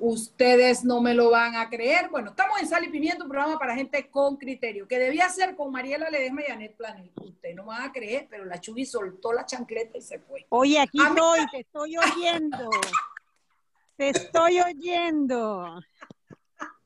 Ustedes no me lo van a creer. Bueno, estamos en Sal y Pimiento, un programa para gente con criterio, que debía ser con Mariela Ledesma y Janet Planel. Ustedes no van a creer, pero la Chubi soltó la chancleta y se fue. Oye, aquí estoy, te estoy oyendo. te estoy oyendo.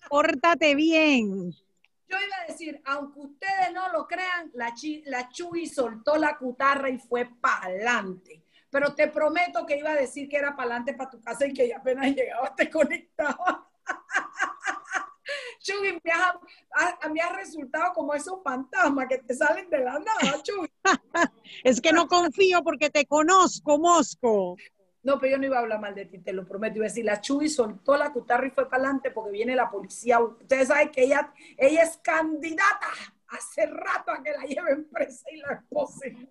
Pórtate bien. Yo iba a decir, aunque ustedes no lo crean, la, la Chubi soltó la cutarra y fue para adelante pero te prometo que iba a decir que era para adelante para tu casa y que ya apenas llegaba te conectaba. Chuy, me ha, me ha resultado como esos fantasmas que te salen de la nada, Chuy. es que no confío porque te conozco, Mosco. No, pero yo no iba a hablar mal de ti, te lo prometo. Iba a decir, la Chuy soltó la cutarra y fue para adelante porque viene la policía. Ustedes saben que ella, ella es candidata hace rato a que la lleven presa y la esposen.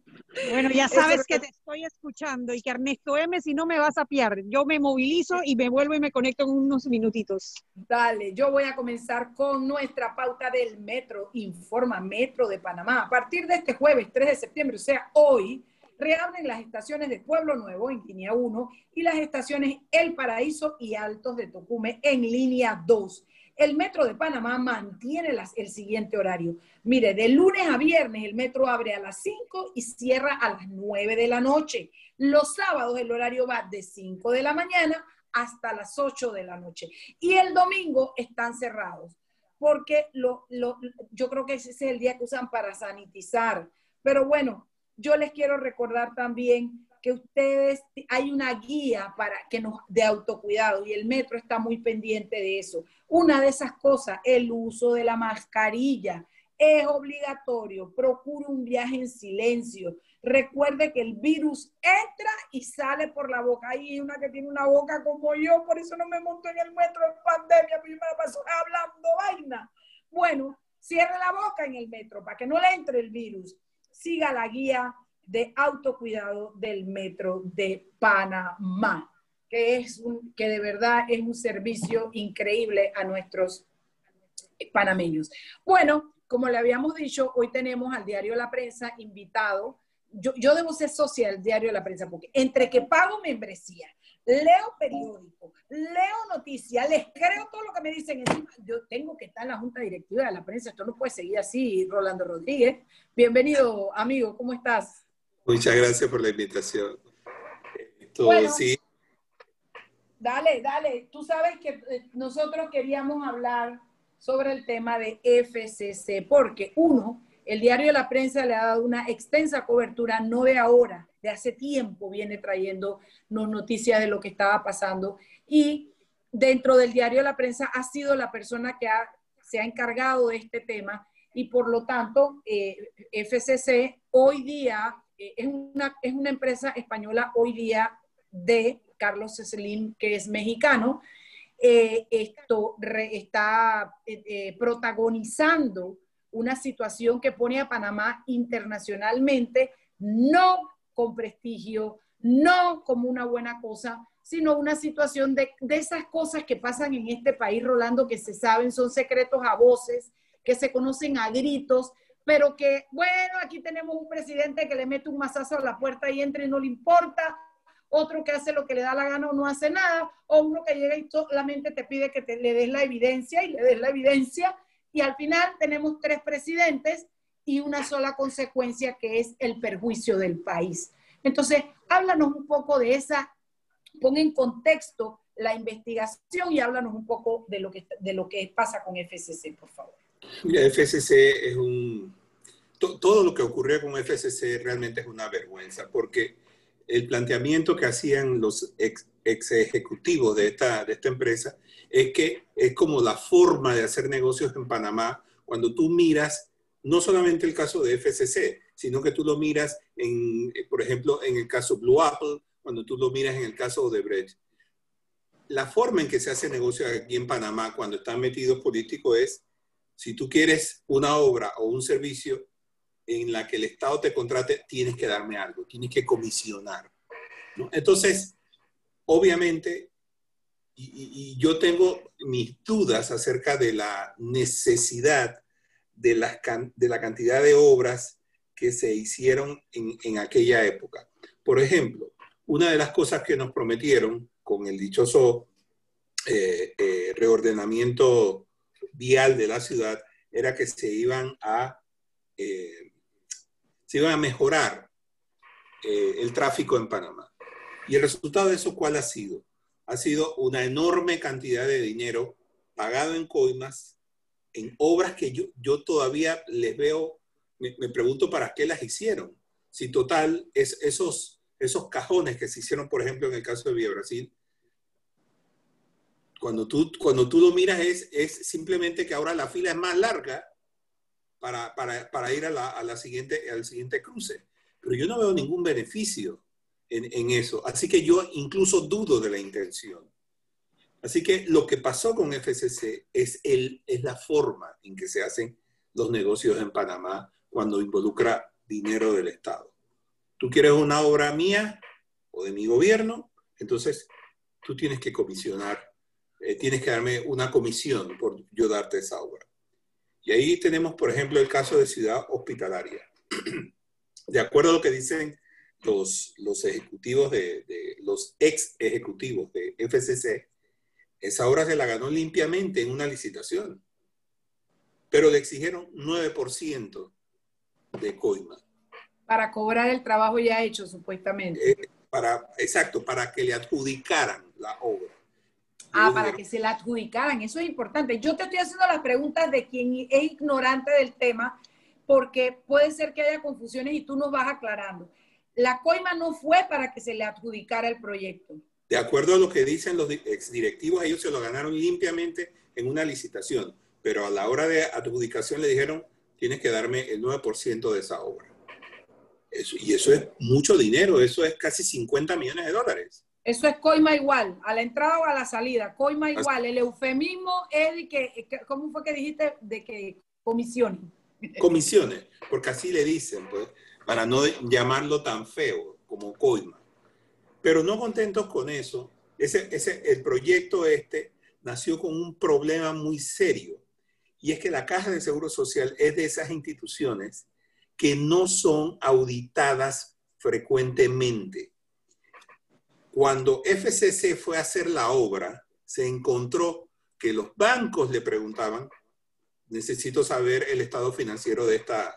Bueno, ya sabes que te estoy escuchando y que Ernesto M, si no me vas a piar, yo me movilizo y me vuelvo y me conecto en unos minutitos. Dale, yo voy a comenzar con nuestra pauta del Metro, Informa Metro de Panamá. A partir de este jueves 3 de septiembre, o sea, hoy, reabren las estaciones de Pueblo Nuevo en línea 1 y las estaciones El Paraíso y Altos de Tocume en línea 2 el Metro de Panamá mantiene el siguiente horario. Mire, de lunes a viernes el metro abre a las 5 y cierra a las 9 de la noche. Los sábados el horario va de 5 de la mañana hasta las 8 de la noche. Y el domingo están cerrados, porque lo, yo creo que ese es el día que usan para sanitizar. Pero bueno, yo les quiero recordar también que ustedes, hay una guía para que nos, de autocuidado y el metro está muy pendiente de eso. Una de esas cosas, el uso de la mascarilla es obligatorio. Procure un viaje en silencio. Recuerde que el virus entra y sale por la boca. Hay una que tiene una boca como yo, por eso no me monto en el metro en pandemia, porque me la paso hablando vaina. Bueno, cierre la boca en el metro para que no le entre el virus. Siga la guía de autocuidado del Metro de Panamá, que, es un, que de verdad es un servicio increíble a nuestros panameños. Bueno, como le habíamos dicho, hoy tenemos al diario La Prensa invitado. Yo, yo debo ser social del diario La Prensa porque entre que pago membresía, leo periódico, leo noticias, les creo todo lo que me dicen encima. Yo tengo que estar en la junta directiva de la prensa. Esto no puede seguir así, Rolando Rodríguez. Bienvenido, amigo. ¿Cómo estás? Muchas gracias por la invitación. sí. Dale, dale. Tú sabes que eh, nosotros queríamos hablar sobre el tema de FCC, porque uno, el diario de la prensa le ha dado una extensa cobertura, no de ahora, de hace tiempo viene trayendo noticias de lo que estaba pasando. Y dentro del diario de la prensa ha sido la persona que se ha encargado de este tema y por lo tanto eh, FCC hoy día es, una, es una empresa española hoy día de Carlos Slim, que es mexicano. Eh, esto está eh, protagonizando una situación que pone a Panamá internacionalmente no con prestigio, no como una buena cosa, sino una situación de, de, esas cosas que pasan en este país, Rolando, que se saben, son secretos a voces, que se conocen a gritos, pero que, bueno, aquí tenemos un presidente que le mete un mazazo a la puerta y entra y no le importa, otro que hace lo que le da la gana o no hace nada, o uno que llega y solamente te pide que te, le des la evidencia y le des la evidencia, y al final tenemos tres presidentes y una sola consecuencia que es el perjuicio del país. Entonces, háblanos un poco de esa, pon en contexto la investigación y háblanos un poco de lo que, de lo que pasa con FCC, por favor. Mira, FCC es un... todo lo que ocurrió con FCC realmente es una vergüenza, porque el planteamiento que hacían los ex, ejecutivos de esta, de esta empresa es que es como la forma de hacer negocios en Panamá cuando tú miras no solamente el caso de FCC, sino que tú lo miras, en, por ejemplo, en el caso Blue Apple, cuando tú lo miras en el caso de Brecht. La forma en que se hace negocio aquí en Panamá cuando están metidos políticos es si tú quieres una obra o un servicio en la que el Estado te contrate, tienes que darme algo, tienes que comisionar. Entonces, obviamente, y, yo tengo mis dudas acerca de la necesidad de la, de la cantidad de obras que se hicieron en, en aquella época. Por ejemplo, una de las cosas que nos prometieron con el dichoso eh, eh, reordenamiento vial de la ciudad era que se iban a, se iban a mejorar el tráfico en Panamá. Y el resultado de eso, ¿cuál ha sido? Ha sido una enorme cantidad de dinero pagado en coimas, en obras que yo, yo todavía les veo, me, pregunto para qué las hicieron. Si total, es, esos, esos cajones que se hicieron, por ejemplo, en el caso de Villa Brasil, cuando tú, cuando tú lo miras es, es simplemente que ahora la fila es más larga para, para, para ir a la, a la, siguiente, al siguiente cruce. Pero yo no veo ningún beneficio en, en, eso. Así que yo incluso dudo de la intención. Así que lo que pasó con FCC es, el, es la forma en que se hacen los negocios en Panamá cuando involucra dinero del Estado. Tú quieres una obra mía o de mi gobierno, entonces tú tienes que comisionar eh, tienes que darme una comisión por yo darte esa obra. Y ahí tenemos, por ejemplo, el caso de Ciudad Hospitalaria. De acuerdo a lo que dicen los, los ejecutivos de, los ex ejecutivos de FCC, esa obra se la ganó limpiamente en una licitación, pero le exigieron 9% de coima. Para cobrar el trabajo ya hecho, supuestamente. Eh, para, exacto, para que le adjudicaran la obra. Ah, para que se la adjudicaran, eso es importante. Yo te estoy haciendo las preguntas de quien es ignorante del tema, porque puede ser que haya confusiones y tú nos vas aclarando. La coima no fue para que se le adjudicara el proyecto. De acuerdo a lo que dicen los exdirectivos, ellos se lo ganaron limpiamente en una licitación, pero a la hora de adjudicación le dijeron, tienes que darme el 9% de esa obra. y eso es mucho dinero, eso es casi 50 millones de dólares. Eso es coima igual, a la entrada o a la salida, coima igual. El eufemismo es de que, ¿cómo fue que dijiste? De que comisiones. Comisiones, porque así le dicen, pues, para no llamarlo tan feo como coima. Pero no contentos con eso, ese, ese, el proyecto este nació con un problema muy serio, y es que la Caja de Seguro Social es de esas instituciones que no son auditadas frecuentemente. Cuando FCC fue a hacer la obra, se encontró que los bancos le preguntaban, necesito saber el estado financiero de esta,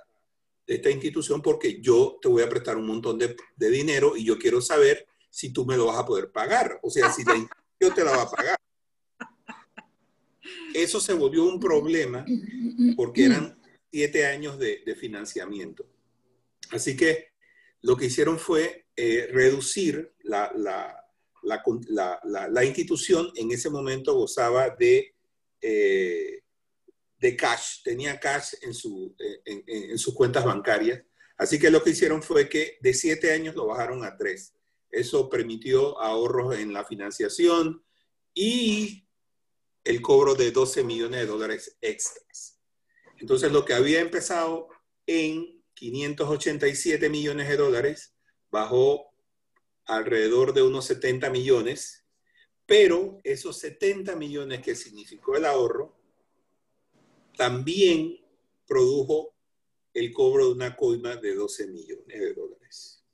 esta institución porque yo te voy a prestar un montón de, dinero y yo quiero saber si tú me lo vas a poder pagar. O sea, si la institución te la va a pagar. Eso se volvió un problema porque eran siete años de, de financiamiento. Así que lo que hicieron fue eh, reducir la, la, la, la, institución en ese momento gozaba de, eh, de cash, tenía cash en, su, en, en, sus cuentas bancarias. Así que lo que hicieron fue que de siete años lo bajaron a tres. Eso permitió ahorros en la financiación y el cobro de 12 millones de dólares extras. Entonces lo que había empezado en 587 millones de dólares bajó alrededor de unos 70 millones, pero esos 70 millones que significó el ahorro también produjo el cobro de una coima de 12 millones de dólares.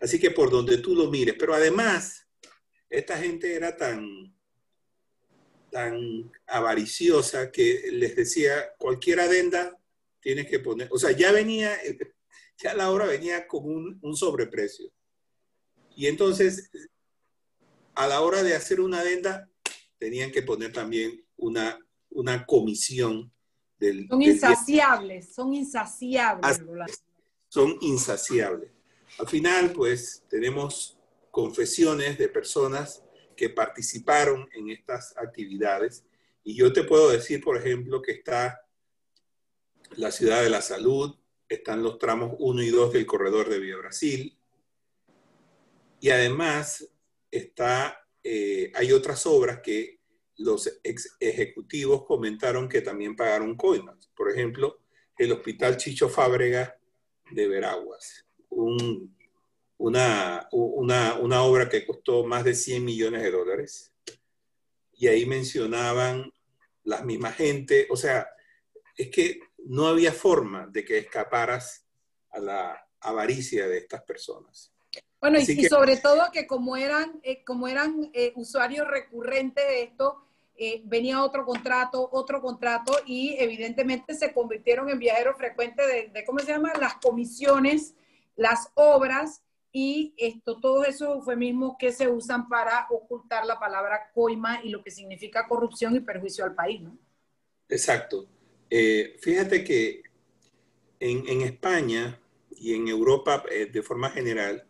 Así que por donde tú lo mires, pero además, esta gente era tan, tan avariciosa que les decía, cualquier adenda tienes que poner, o sea, ya venía, ya la obra venía con un, sobreprecio. Y entonces, a la hora de hacer una adenda, tenían que poner también una, una comisión del... Son insaciables, son insaciables. Son insaciables. Al final, pues, tenemos confesiones de personas que participaron en estas actividades. Y yo te puedo decir, por ejemplo, que está la Ciudad de la Salud, están los tramos 1 y 2 del corredor de Vía Brasil. Y además está, eh, hay otras obras que los ex ejecutivos comentaron que también pagaron coimas. Por ejemplo, el Hospital Chicho Fábrega de Veraguas, una, una, obra que costó más de 100 millones de dólares. Y ahí mencionaban las mismas gente, o sea, es que no había forma de que escaparas a la avaricia de estas personas. Bueno, y, sobre todo que como eran, eh, como eran eh, usuarios recurrentes de esto, eh, venía otro contrato, otro contrato y evidentemente se convirtieron en viajeros frecuentes de, de, ¿cómo se llama? Las comisiones, las obras y esto, todos esos eufemismos que se usan para ocultar la palabra coima y lo que significa corrupción y perjuicio al país, ¿no? Exacto. Eh, fíjate que en, en, España y en Europa eh, de forma general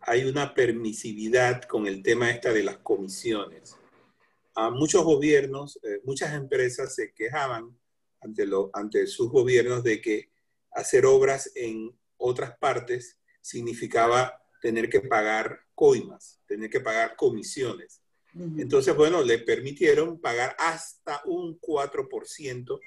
hay una permisividad con el tema esta de las comisiones a muchos gobiernos, eh, muchas empresas se quejaban ante, lo, ante sus gobiernos de que hacer obras en otras partes significaba tener que pagar coimas, tener que pagar comisiones. Entonces, bueno, le permitieron pagar hasta un 4%.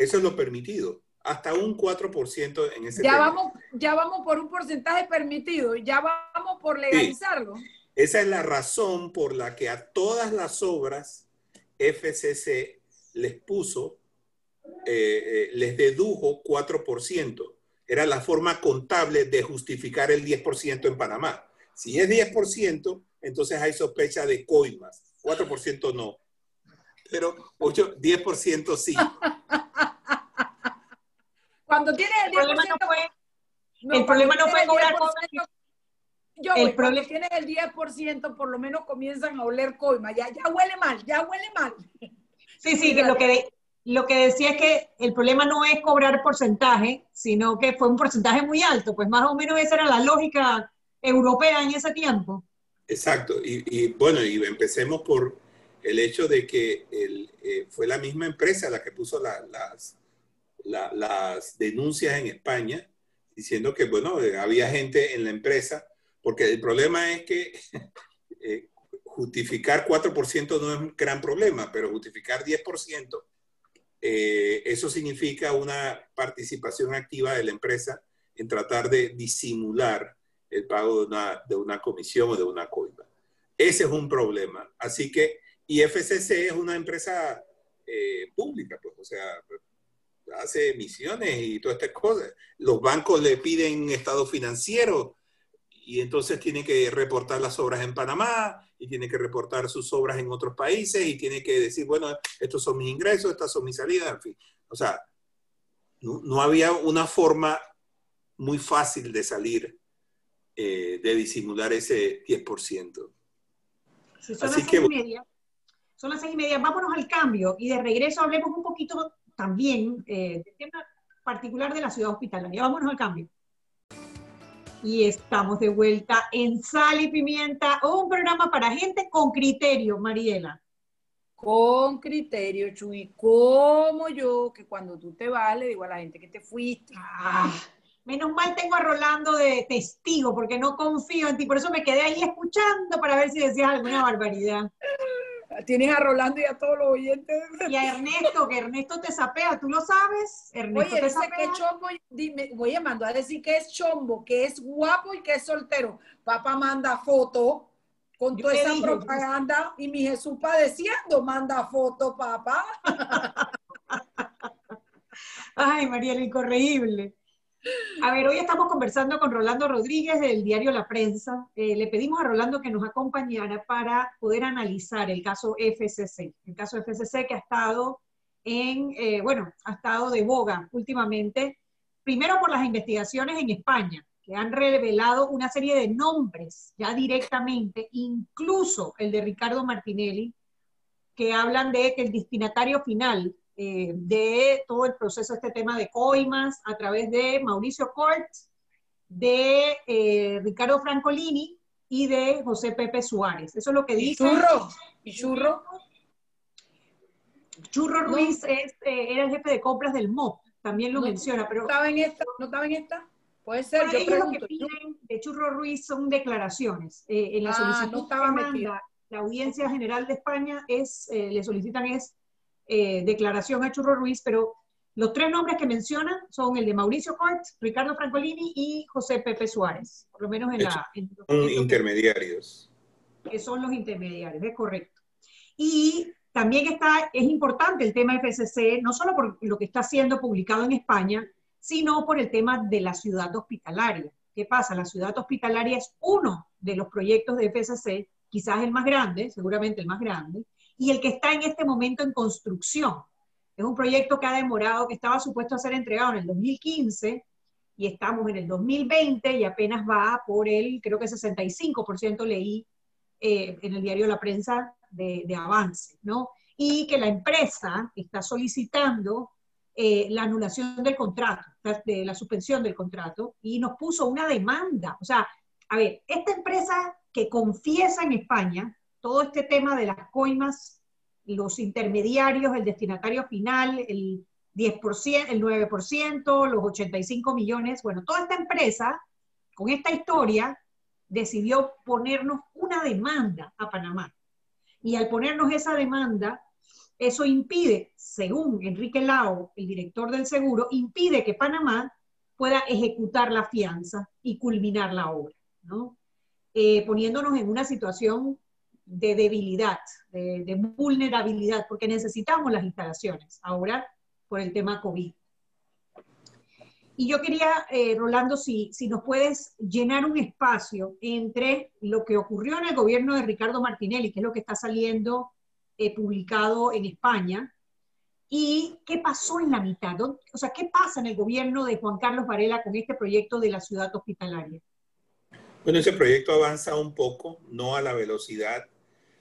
Eso es lo permitido, hasta un 4% en ese ya Vamos, ya vamos por un porcentaje permitido, ya vamos por legalizarlo. Esa es la razón por la que a todas las obras FCC les puso, eh, eh, les dedujo 4%. Era la forma contable de justificar el 10% en Panamá. Si es 10%, entonces hay sospecha de coimas. 4% no. Pero 8, 10% sí. Cuando tienes el 10%... El problema no fue, el problema no fue cobrar yo, el problema tiene el 10%, por lo menos comienzan a oler coima. Ya, ya huele mal, ya huele mal. Sí, sí, que lo que, lo que decía es que el problema no es cobrar porcentaje, sino que fue un porcentaje muy alto. Pues más o menos esa era la lógica europea en ese tiempo. Exacto. Y, bueno, y empecemos por el hecho de que el, eh, fue la misma empresa la que puso las, las denuncias en España, diciendo que, bueno, había gente en la empresa porque el problema es que eh, justificar 4% no es un gran problema, pero justificar 10%, eh, eso significa una participación activa de la empresa en tratar de disimular el pago de una, de una comisión o de una coima. Ese es un problema. Así que, y FCC es una empresa eh, pública, pues, o sea, hace emisiones y todas estas cosas. Los bancos le piden estado financiero y entonces tiene que reportar las obras en Panamá y tiene que reportar sus obras en otros países y tiene que decir, bueno, estos son mis ingresos, estas son mis salidas, en fin. O sea, no, había una forma muy fácil de salir, eh, de disimular ese 10%. son las seis y media. Son las seis y media. Vámonos al cambio y de regreso hablemos un poquito también eh, del tema particular de la ciudad hospitalaria. Vámonos al cambio y estamos de vuelta en Sal y Pimienta, un programa para gente con criterio, Mariela. Con criterio, Chuy, como yo, que cuando tú te vas le digo a la gente que te fuiste. Ah, menos mal tengo a Rolando de testigo, porque no confío en ti, por eso me quedé ahí escuchando para ver si decías alguna barbaridad. Tienes a Rolando y a todos los oyentes. Y a Ernesto, que Ernesto te sapea, ¿tú lo sabes? Ernesto Oye, te sapea. que chombo, dime, voy a mandar a decir que es chombo, que es guapo y que es soltero. Papá manda foto con toda esa propaganda y mi Jesús padeciendo, manda foto, papá. Ay, María, lo incorregible. A ver, hoy estamos conversando con Rolando Rodríguez del diario La Prensa. Eh, le pedimos a Rolando que nos acompañara para poder analizar el caso FCC, el caso FCC que ha estado en, eh, bueno, ha estado de boga últimamente, primero por las investigaciones en España, que han revelado una serie de nombres ya directamente, incluso el de Ricardo Martinelli, que hablan de que el destinatario final eh, de todo el proceso, este tema de coimas, a través de Mauricio Cort, de eh, Ricardo Francolini y de José Pepe Suárez. Eso es lo que dice. Churro. ¿Y Churro? Churro Ruiz es, eh, era el jefe de compras del MOP, también lo menciona. Pero, ¿No estaba en esta? ¿No estaba en esta? Puede ser, yo pregunto. Lo que piden de Churro Ruiz son declaraciones. en la ah, solicitud no estaba metida. La Audiencia General de España es, le solicitan es eh, declaración a Churro Ruiz, pero los tres nombres que mencionan son el de Mauricio Cort, Ricardo Francolini y José Pepe Suárez, por lo menos en la... son intermediarios. Que son los intermediarios, es correcto. Y también está, es importante el tema FCC, no solo por lo que está siendo publicado en España, sino por el tema de la ciudad hospitalaria. ¿Qué pasa? La ciudad hospitalaria es uno de los proyectos de FCC, quizás el más grande, seguramente el más grande, y el que está en este momento en construcción. Es un proyecto que ha demorado, que estaba supuesto a ser entregado en el 2015 y estamos en el 2020 y apenas va por el, creo que 65% leí eh, en el diario La Prensa de, de, avance, ¿no? Y que la empresa está solicitando eh, la anulación del contrato, de la suspensión del contrato, y nos puso una demanda. O sea, a ver, esta empresa que confiesa en España todo este tema de las coimas, los intermediarios, el destinatario final, el 10%, el 9%, los 85 millones, bueno, toda esta empresa, con esta historia, decidió ponernos una demanda a Panamá. Y al ponernos esa demanda, eso impide, según Enrique Lao, el director del seguro, impide que Panamá pueda ejecutar la fianza y culminar la obra, ¿no? Eh, poniéndonos en una situación de debilidad, de, vulnerabilidad, porque necesitamos las instalaciones ahora por el tema COVID. Y yo quería, eh, Rolando, si, si nos puedes llenar un espacio entre lo que ocurrió en el gobierno de Ricardo Martinelli, que es lo que está saliendo eh, publicado en España, y qué pasó en la mitad. O sea, ¿qué pasa en el gobierno de Juan Carlos Varela con este proyecto de la ciudad hospitalaria? Bueno, ese proyecto avanza un poco, no a la velocidad,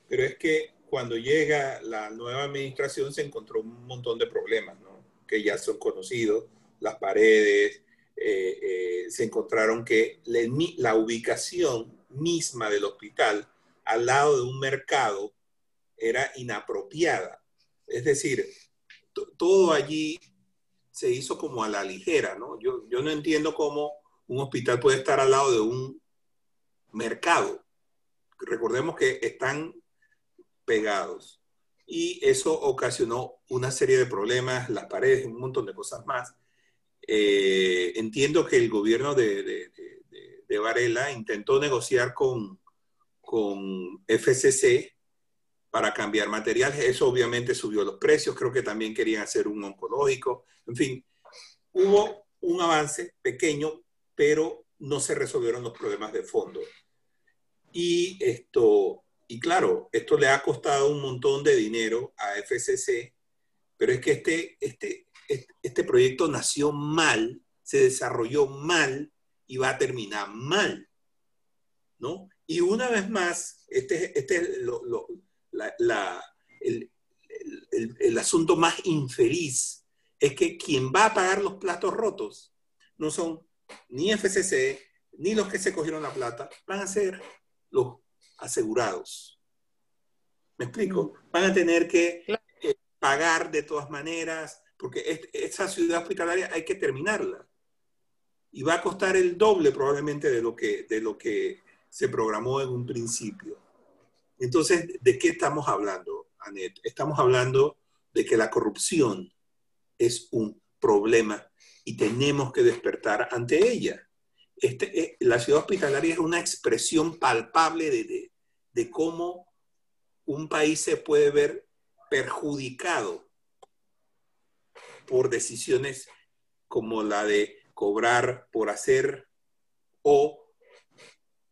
pero es que cuando llega la nueva administración se encontró un montón de problemas, ¿no? que ya son conocidos, las paredes, eh, eh, se encontraron que la, ubicación misma del hospital al lado de un mercado era inapropiada. Es decir, todo allí se hizo como a la ligera, ¿no? Yo, yo no entiendo cómo un hospital puede estar al lado de un mercado. Recordemos que están pegados. Y eso ocasionó una serie de problemas, las paredes, un montón de cosas más. Eh, entiendo que el gobierno de, Varela intentó negociar con, con FCC para cambiar materiales. Eso obviamente subió los precios. Creo que también querían hacer un oncológico. En fin, hubo un avance pequeño, pero no se resolvieron los problemas de fondo. Y esto, y claro, esto le ha costado un montón de dinero a FCC, pero es que este, este, este proyecto nació mal, se desarrolló mal y va a terminar mal, ¿no? Y una vez más, este, este es el, el, el, asunto más infeliz, es que quien va a pagar los platos rotos no son ni FCC, ni los que se cogieron la plata, van a ser los asegurados. ¿Me explico? Mm. Van a tener que eh, pagar de todas maneras, porque esa ciudad hospitalaria hay que terminarla. Y va a costar el doble probablemente de lo que, de lo que se programó en un principio. Entonces, ¿de qué estamos hablando, Anet? Estamos hablando de que la corrupción es un problema y tenemos que despertar ante ella. Este, eh, la ciudad hospitalaria es una expresión palpable de, de, cómo un país se puede ver perjudicado por decisiones como la de cobrar por hacer o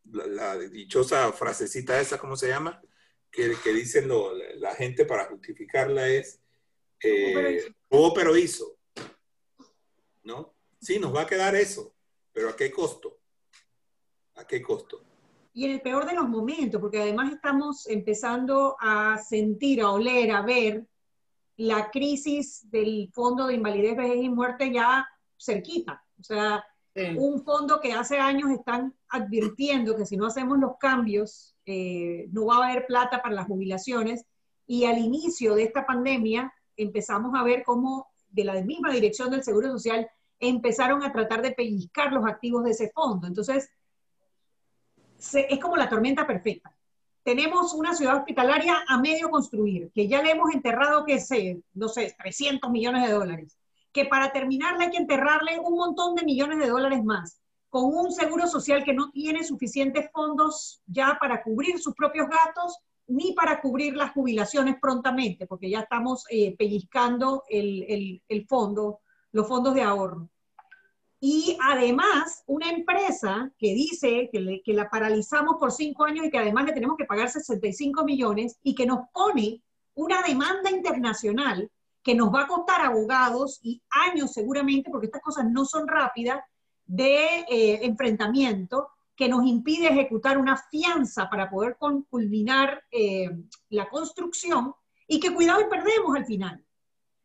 la, dichosa frasecita esa, ¿cómo se llama? Que, que dicen la gente para justificarla es, eh, pero hizo. ¿No? Sí, nos va a quedar eso. Pero ¿a qué costo? ¿A qué costo? Y en el peor de los momentos, porque además estamos empezando a sentir, a oler, a ver la crisis del fondo de invalidez, vejez y muerte ya cerquita. O sea, un fondo que hace años están advirtiendo que si no hacemos los cambios, eh, no va a haber plata para las jubilaciones. Y al inicio de esta pandemia empezamos a ver cómo de la misma dirección del Seguro Social empezaron a tratar de pellizcar los activos de ese fondo. Entonces, es como la tormenta perfecta. Tenemos una ciudad hospitalaria a medio construir, que ya le hemos enterrado, que sé, no sé, 300 millones de dólares, que para terminarla hay que enterrarle un montón de millones de dólares más, con un seguro social que no tiene suficientes fondos ya para cubrir sus propios gastos, ni para cubrir las jubilaciones prontamente, porque ya estamos eh, pellizcando el, el, el fondo los fondos de ahorro. Y además, una empresa que dice que, la paralizamos por cinco años y que además le tenemos que pagar 65 millones y que nos pone una demanda internacional que nos va a costar abogados y años seguramente, porque estas cosas no son rápidas, de eh, enfrentamiento que nos impide ejecutar una fianza para poder culminar eh, la construcción y que cuidado y perdemos al final.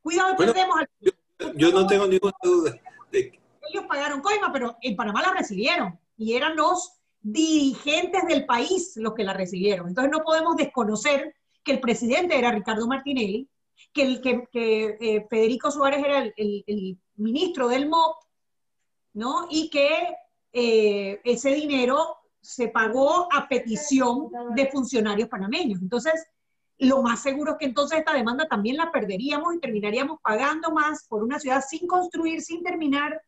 Cuidado y perdemos al final. Yo, no tengo ninguna duda. De... Ellos pagaron coima, pero en Panamá la recibieron y eran los dirigentes del país los que la recibieron. Entonces no podemos desconocer que el presidente era Ricardo Martinelli, que, el, que, eh, Federico Suárez era el, ministro del MOP, ¿no? Y que eh, ese dinero se pagó a petición de funcionarios panameños. Entonces, lo más seguro es que entonces esta demanda también la perderíamos y terminaríamos pagando más por una ciudad sin construir, sin terminar,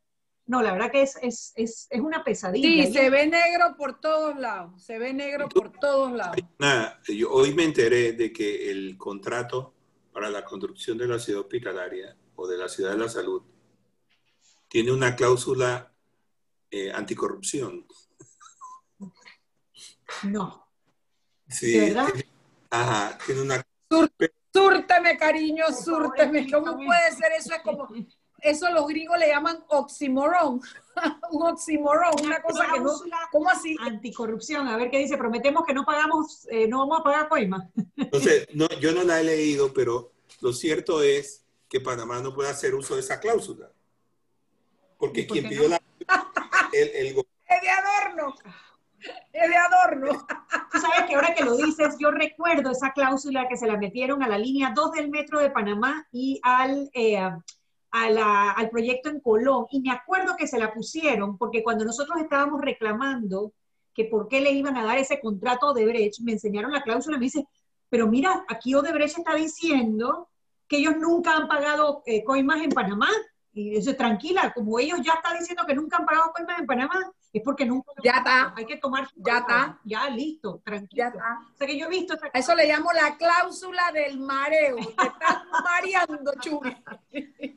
no, la verdad que es, es, es, es una pesadilla. Sí, se ve negro por todos lados, se ve negro por todos lados. Nada, yo hoy me enteré de que el contrato para la construcción de la ciudad hospitalaria o de la ciudad de la salud tiene una cláusula eh, anticorrupción. No. Sí. ¿Verdad? Ajá, tiene una... Súrteme, cariño, súrteme. ¿Cómo puede ser eso? Es como eso los gringos le llaman oxímoron, un oxímoron, una cosa que no, ¿cómo así? Anticorrupción, a ver qué dice, prometemos que no pagamos, eh, no vamos a pagar coima. Entonces, no, yo no la he leído, pero lo cierto es que Panamá no puede hacer uso de esa cláusula. Porque quien pidió la... El, el... Es de adorno. Es de adorno. Tú sabes que ahora que lo dices, yo recuerdo esa cláusula que se la metieron a la línea 2 del metro de Panamá y al, eh, al proyecto en Colón. Y me acuerdo que se la pusieron porque cuando nosotros estábamos reclamando que por qué le iban a dar ese contrato a Odebrecht, me enseñaron la cláusula y me dice, pero mira, aquí Odebrecht está diciendo que ellos nunca han pagado eh, coimas en Panamá. Y dice, tranquila, como ellos ya están diciendo que nunca han pagado coimas en Panamá, es porque nunca. Ya está. Hay que tomar. Ya está. Ya, listo, tranquilo. Ya está. O sea que yo he visto. Eso le llamo la cláusula del mareo. Te estás mareando, Chumi.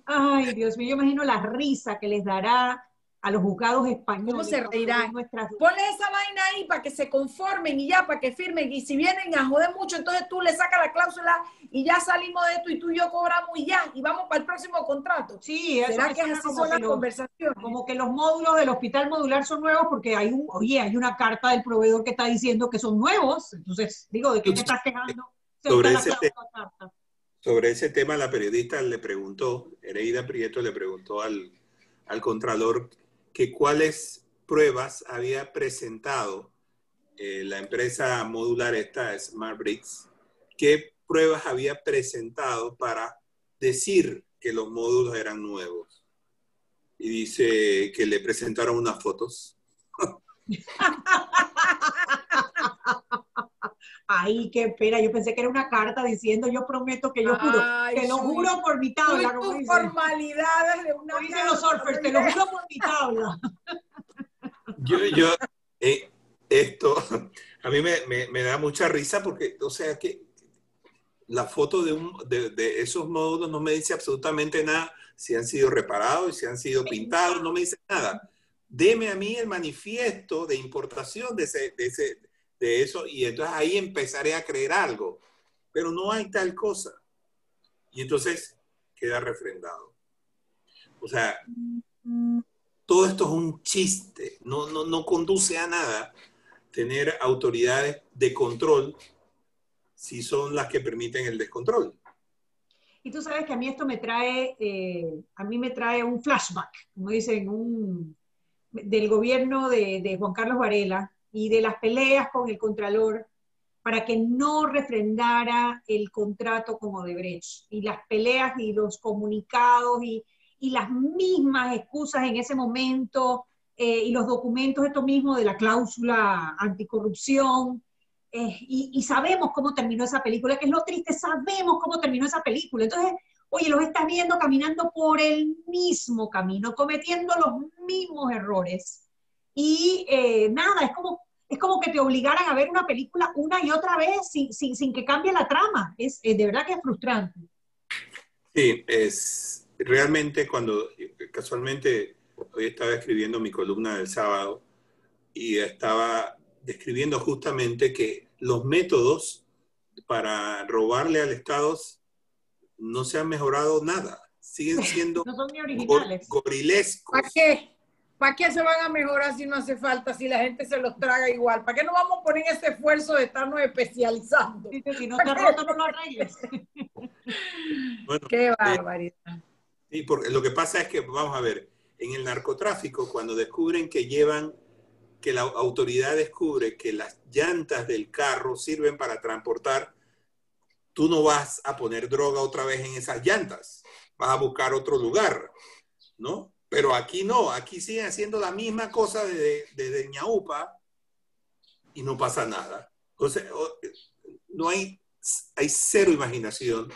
Ay, Dios mío, yo imagino la risa que les dará a los juzgados españoles. ¿Cómo se reirán? Ponle esa vaina ahí para que se conformen y ya, para que firmen. Y si vienen a joder mucho, entonces tú le sacas la cláusula y ya salimos de esto y tú y yo cobramos y ya, y vamos para el próximo contrato. Sí, eso ¿Será que es así son las conversaciones? Como que los módulos del hospital modular son nuevos porque hay un, oye, hay una carta del proveedor que está diciendo que son nuevos. Entonces, digo, ¿de qué te estás quejando? Sobre ese, sobre ese tema, la periodista le preguntó, Ereida Prieto le preguntó al, al contralor que cuáles pruebas había presentado eh, la empresa modular esta, Smart Bricks, qué pruebas había presentado para decir que los módulos eran nuevos. Y dice que le presentaron unas fotos. Ay, qué pena, yo pensé que era una carta diciendo yo prometo que yo juro, te lo juro por mi tabla. Como formalidades de una dicen los surfers, te lo juro por mi tabla. Yo, yo, eh, esto, a mí me, me, da mucha risa porque, o sea, que la foto de, un, de, de, esos módulos no me dice absolutamente nada si han sido reparados, si han sido pintados, no me dice nada. Deme a mí el manifiesto de importación de ese, de ese, de eso y entonces ahí empezaré a creer algo. Pero no hay tal cosa. Y entonces queda refrendado. O sea, todo esto es un chiste, no, no, no conduce a nada tener autoridades de control si son las que permiten el descontrol. Y tú sabes que a mí esto me trae, eh, a mí me trae un flashback, como dicen, un, del gobierno de, de Juan Carlos Varela, y de las peleas con el Contralor para que no refrendara el contrato con Odebrecht. Y las peleas y los comunicados y, y las mismas excusas en ese momento eh, y los documentos, esto mismo de la cláusula anticorrupción. Eh, y, y, sabemos cómo terminó esa película, que es lo triste, sabemos cómo terminó esa película. Entonces, oye, los estás viendo caminando por el mismo camino, cometiendo los mismos errores. Y eh, nada, es como, es como que te obligaran a ver una película una y otra vez sin, sin, sin que cambie la trama. Es, de verdad que es frustrante. Sí, es realmente cuando casualmente hoy estaba escribiendo mi columna del sábado y estaba describiendo justamente que los métodos para robarle al Estado no se ha mejorado nada. Siguen siendo no son ni originales. gorilescos. ¿Para qué? ¿Para qué se van a mejorar si no hace falta, si la gente se los traga igual? ¿Para qué no vamos a poner ese esfuerzo de estarnos especializando? si no está roto, no lo arregles. qué barbaridad. Sí, porque lo que pasa es que, vamos a ver, en el narcotráfico, cuando descubren que llevan, que la autoridad descubre que las llantas del carro sirven para transportar, tú no vas a poner droga otra vez en esas llantas, vas a buscar otro lugar, ¿no? Pero aquí no, aquí siguen haciendo la misma cosa desde, desde Ñaupa y no pasa nada. Entonces, no hay, hay cero imaginación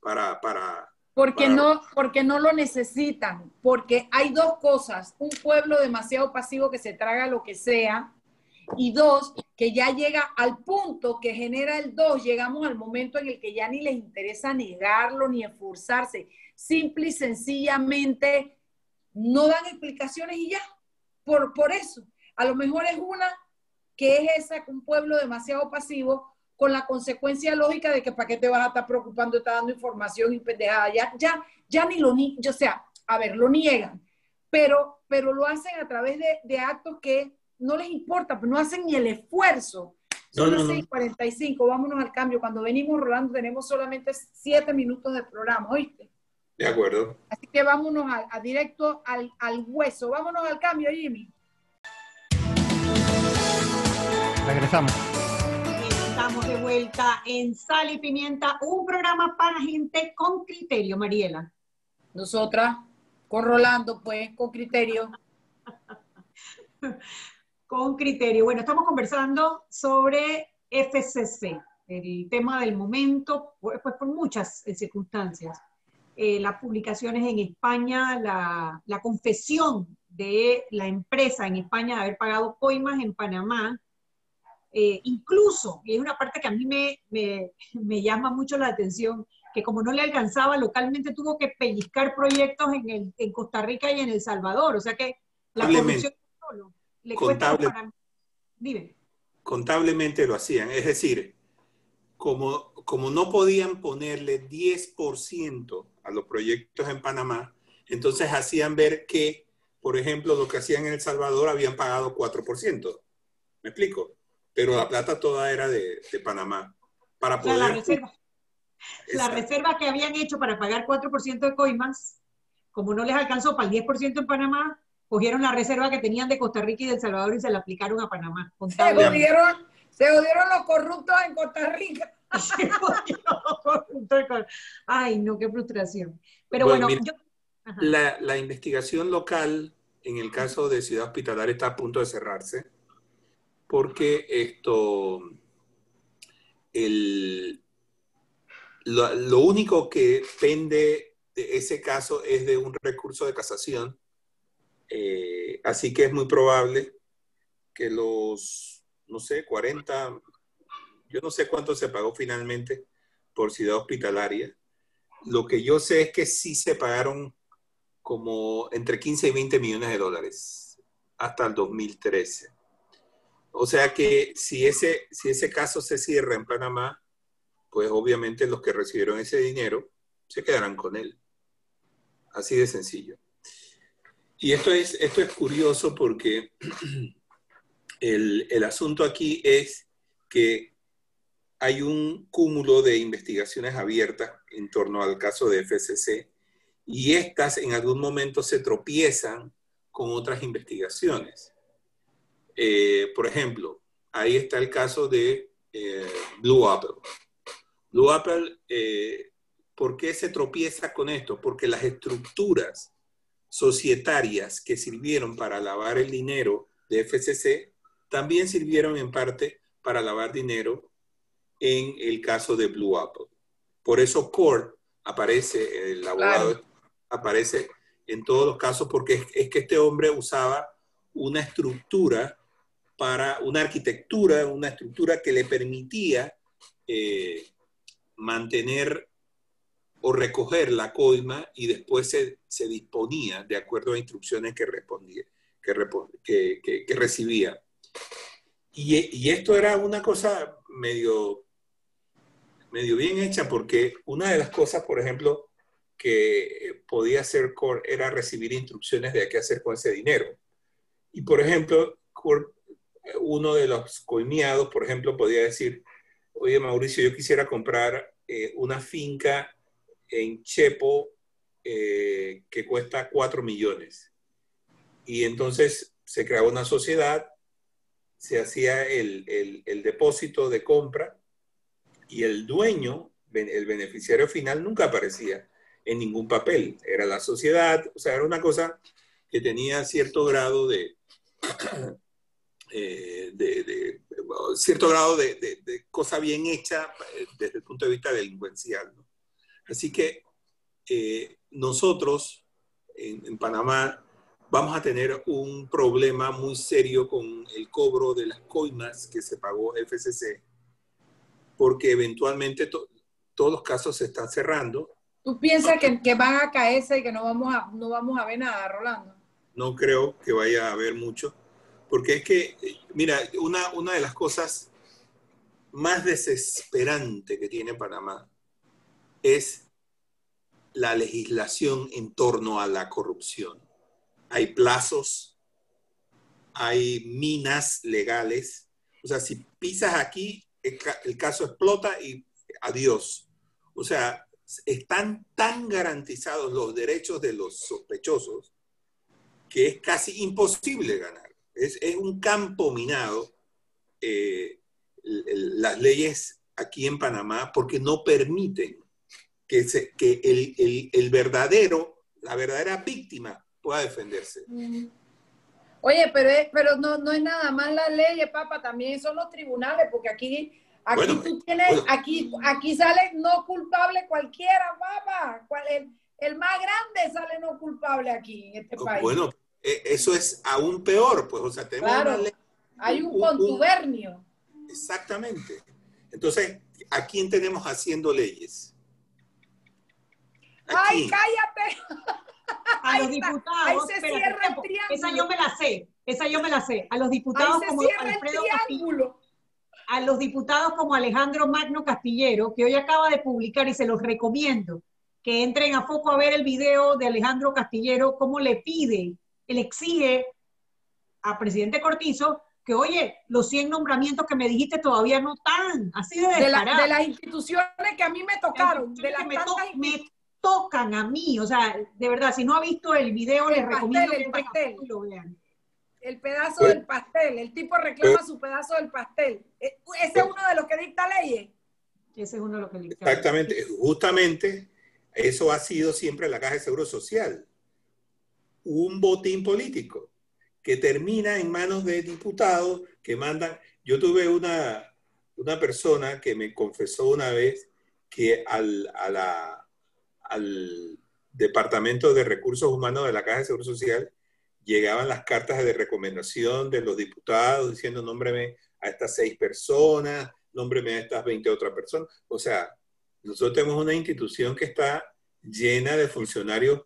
para, para, porque no, porque no lo necesitan, porque hay dos cosas, un pueblo demasiado pasivo que se traga lo que sea, y dos, que ya llega al punto que genera el dos, llegamos al momento en el que ya ni les interesa negarlo ni esforzarse, simple y sencillamente no dan explicaciones y ya, por, por eso. A lo mejor es una que es esa, un pueblo demasiado pasivo, con la consecuencia lógica de que para qué te vas a estar preocupando, está dando información y pendejada. Ya, ya, ya ni lo ni, o sea, a ver, lo niegan, pero, pero lo hacen a través de, actos que no les importa, pues no hacen ni el esfuerzo. Son las 6:45, vámonos al cambio. Cuando venimos Rolando tenemos solamente siete minutos de programa, ¿oíste? De acuerdo. Así que vámonos a, directo al, al hueso. Vámonos al cambio, Jimmy. Regresamos estamos de vuelta en Sal y Pimienta, un programa para gente con criterio, Mariela. Nosotras, con Rolando, pues, con criterio. con criterio. Bueno, estamos conversando sobre FCC, el tema del momento, pues, pues por muchas circunstancias. Eh, las publicaciones en España, la, la confesión de la empresa en España de haber pagado coimas en Panamá, eh, incluso, y es una parte que a mí me, me, llama mucho la atención, que como no le alcanzaba localmente tuvo que pellizcar proyectos en, el, en Costa Rica y en El Salvador. O sea que la corrupción solo le cuesta para... Dime. Contablemente lo hacían. Es decir, como, como no podían ponerle 10% a los proyectos en Panamá, entonces hacían ver que, por ejemplo, lo que hacían en El Salvador habían pagado 4%. ¿Me explico? pero la plata toda era de, Panamá. Para poder... la reserva. La reserva que habían hecho para pagar 4% de coimas, como no les alcanzó para el 10% en Panamá, cogieron la reserva que tenían de Costa Rica y de El Salvador y se la aplicaron a Panamá. Se jodieron, se los corruptos en Costa Rica. Ay, no, qué frustración. Pero bueno, la, la, investigación local, en el caso de Ciudad Hospitalar, está a punto de cerrarse porque esto, el, lo, único que pende de ese caso es de un recurso de casación, eh, así que es muy probable que los, no sé, 40, yo no sé cuánto se pagó finalmente por ciudad hospitalaria. Lo que yo sé es que sí se pagaron como entre 15 y 20 millones de dólares hasta el 2013. O sea que si ese, si ese caso se cierra en Panamá, pues obviamente los que recibieron ese dinero se quedarán con él. Así de sencillo. Y esto es, esto es curioso porque el, el asunto aquí es que hay un cúmulo de investigaciones abiertas en torno al caso de FCC y estas en algún momento se tropiezan con otras investigaciones. Eh, por ejemplo, ahí está el caso de eh, Blue Apple. Blue Apple, eh, ¿por qué se tropieza con esto? Porque las estructuras societarias que sirvieron para lavar el dinero de FCC también sirvieron en parte para lavar dinero en el caso de Blue Apple. Por eso Court aparece, el abogado aparece en todos los casos porque es que este hombre usaba una estructura para una arquitectura, una estructura que le permitía eh, mantener o recoger la coima y después se, disponía de acuerdo a instrucciones que, respondía, que, que, recibía. Y, esto era una cosa medio medio bien hecha porque una de las cosas, por ejemplo, que podía hacer Core era recibir instrucciones de qué hacer con ese dinero. Y, por ejemplo, uno de los coimeados, por ejemplo, podía decir, oye, Mauricio, yo quisiera comprar eh, una finca en Chepo eh, que cuesta 4 millones. Y entonces se creaba una sociedad, se hacía el, el, depósito de compra y el dueño, el beneficiario final, nunca aparecía en ningún papel. Era la sociedad, o sea, era una cosa que tenía cierto grado de, eh, de, cierto grado de, cosa bien hecha eh, desde el punto de vista delincuencial. Así que eh, nosotros en, Panamá vamos a tener un problema muy serio con el cobro de las coimas que se pagó FCC, porque eventualmente todos los casos se están cerrando. ¿Tú piensas que, que, van a caerse y que no vamos a, no vamos a ver nada, Rolando? No creo que vaya a haber mucho, porque es que, mira, una, una de las cosas más desesperante que tiene Panamá es la legislación en torno a la corrupción. Hay plazos, hay minas legales. O sea, si pisas aquí, el, caso explota y adiós. O sea, están tan garantizados los derechos de los sospechosos que es casi imposible ganar. Es, un campo minado eh, las leyes aquí en Panamá porque no permiten que, el, verdadero, la verdadera víctima pueda defenderse. Oye, pero, pero no, no es nada más la ley, papá, también son los tribunales, porque aquí, aquí tú tienes, aquí, aquí sale no culpable cualquiera, papá. El, el, más grande sale no culpable aquí en este país. Bueno, e, eso es aún peor, pues, o sea, tenemos claro, hay un, contubernio. exactamente. Entonces, ¿a quién tenemos haciendo leyes? ¡Ay, cállate! A los diputados. Ahí se cierra el triángulo. Esa yo me la sé. Esa yo me la sé. A los diputados como Alfredo Castillo. A los diputados como Alejandro Magno Castillero, que hoy acaba de publicar y se los recomiendo que entren a foco a ver el video de Alejandro Castillero, cómo le pide, él exige a presidente Cortizo que, oye, los 100 nombramientos que me dijiste todavía no están, así de de, de las instituciones que a mí me tocaron, de las me, tocan a mí. O sea, de verdad, si no ha visto el video, les recomiendo el pastel. lo vean. El pedazo del pastel, el tipo reclama su pedazo del pastel. E, ese es uno de los que dicta leyes. Ese es uno de los que dicta. Exactamente, justamente eso ha sido siempre la Caja de Seguro Social. Un botín político que termina en manos de diputados que mandan. Yo tuve una, una persona que me confesó una vez que al, a la al Departamento de Recursos Humanos de la Caja de Seguro Social llegaban las cartas de recomendación de los diputados diciendo nómbreme a estas seis personas, nómbreme a estas 20 otras personas. O sea, nosotros tenemos una institución que está llena de funcionarios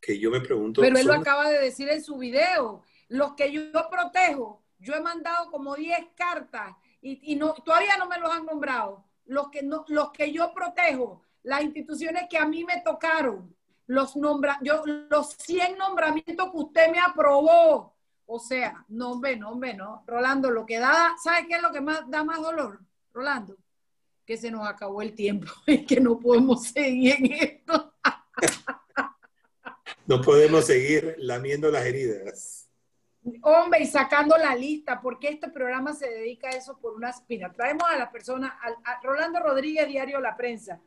que yo me pregunto. Pero él lo acaba de decir en su video. Los que yo protejo, yo he mandado como 10 cartas y, no, todavía no me los han nombrado. Los que, no, los que yo protejo, las instituciones que a mí me tocaron, los, nombra, yo, los 100 nombramientos que usted me aprobó. O sea, no, hombre, no, hombre, no. Rolando, lo que da, ¿sabe qué es lo que más da más dolor? Rolando, que se nos acabó el tiempo y que no podemos seguir en esto. no podemos seguir lamiendo las heridas. Hombre, y sacando la lista, porque este programa se dedica a eso por una espina. Traemos a la persona, a Rolando Rodríguez, Diario La Prensa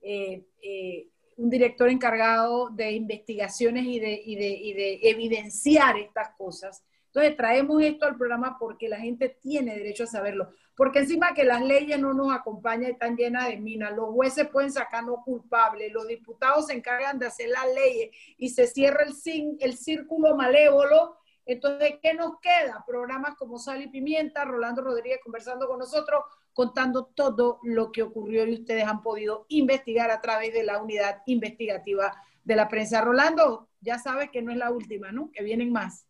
eh, eh, un director encargado de investigaciones y de, y, de, y de, evidenciar estas cosas. Entonces traemos esto al programa porque la gente tiene derecho a saberlo. Porque encima que las leyes no nos acompañan y están llenas de minas, los jueces pueden sacarnos culpables, los diputados se encargan de hacer las leyes y se cierra el, el círculo malévolo entonces, ¿qué nos queda? Programas como Sal y Pimienta, Rolando Rodríguez conversando con nosotros, contando todo lo que ocurrió y ustedes han podido investigar a través de la unidad investigativa de la prensa. Rolando, ya sabes que no es la última, ¿no? Que vienen más.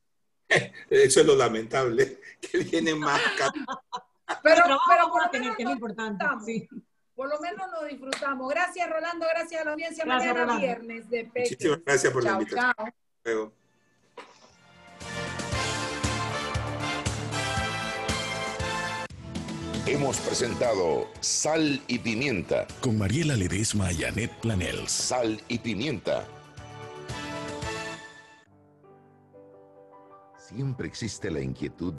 Eso es lo lamentable, que vienen más. pero, pero, pero tener, que es importante. Sí. Por lo menos nos disfrutamos. Gracias, Rolando. Gracias a la audiencia. Gracias, Mañana Rolando. viernes de Peque. Muchísimas gracias por la Chao, invitación. chao. Hasta luego. Hemos presentado Sal y Pimienta. con Mariela Ledesma y Annette Planels. Sal y Pimienta. Siempre existe la inquietud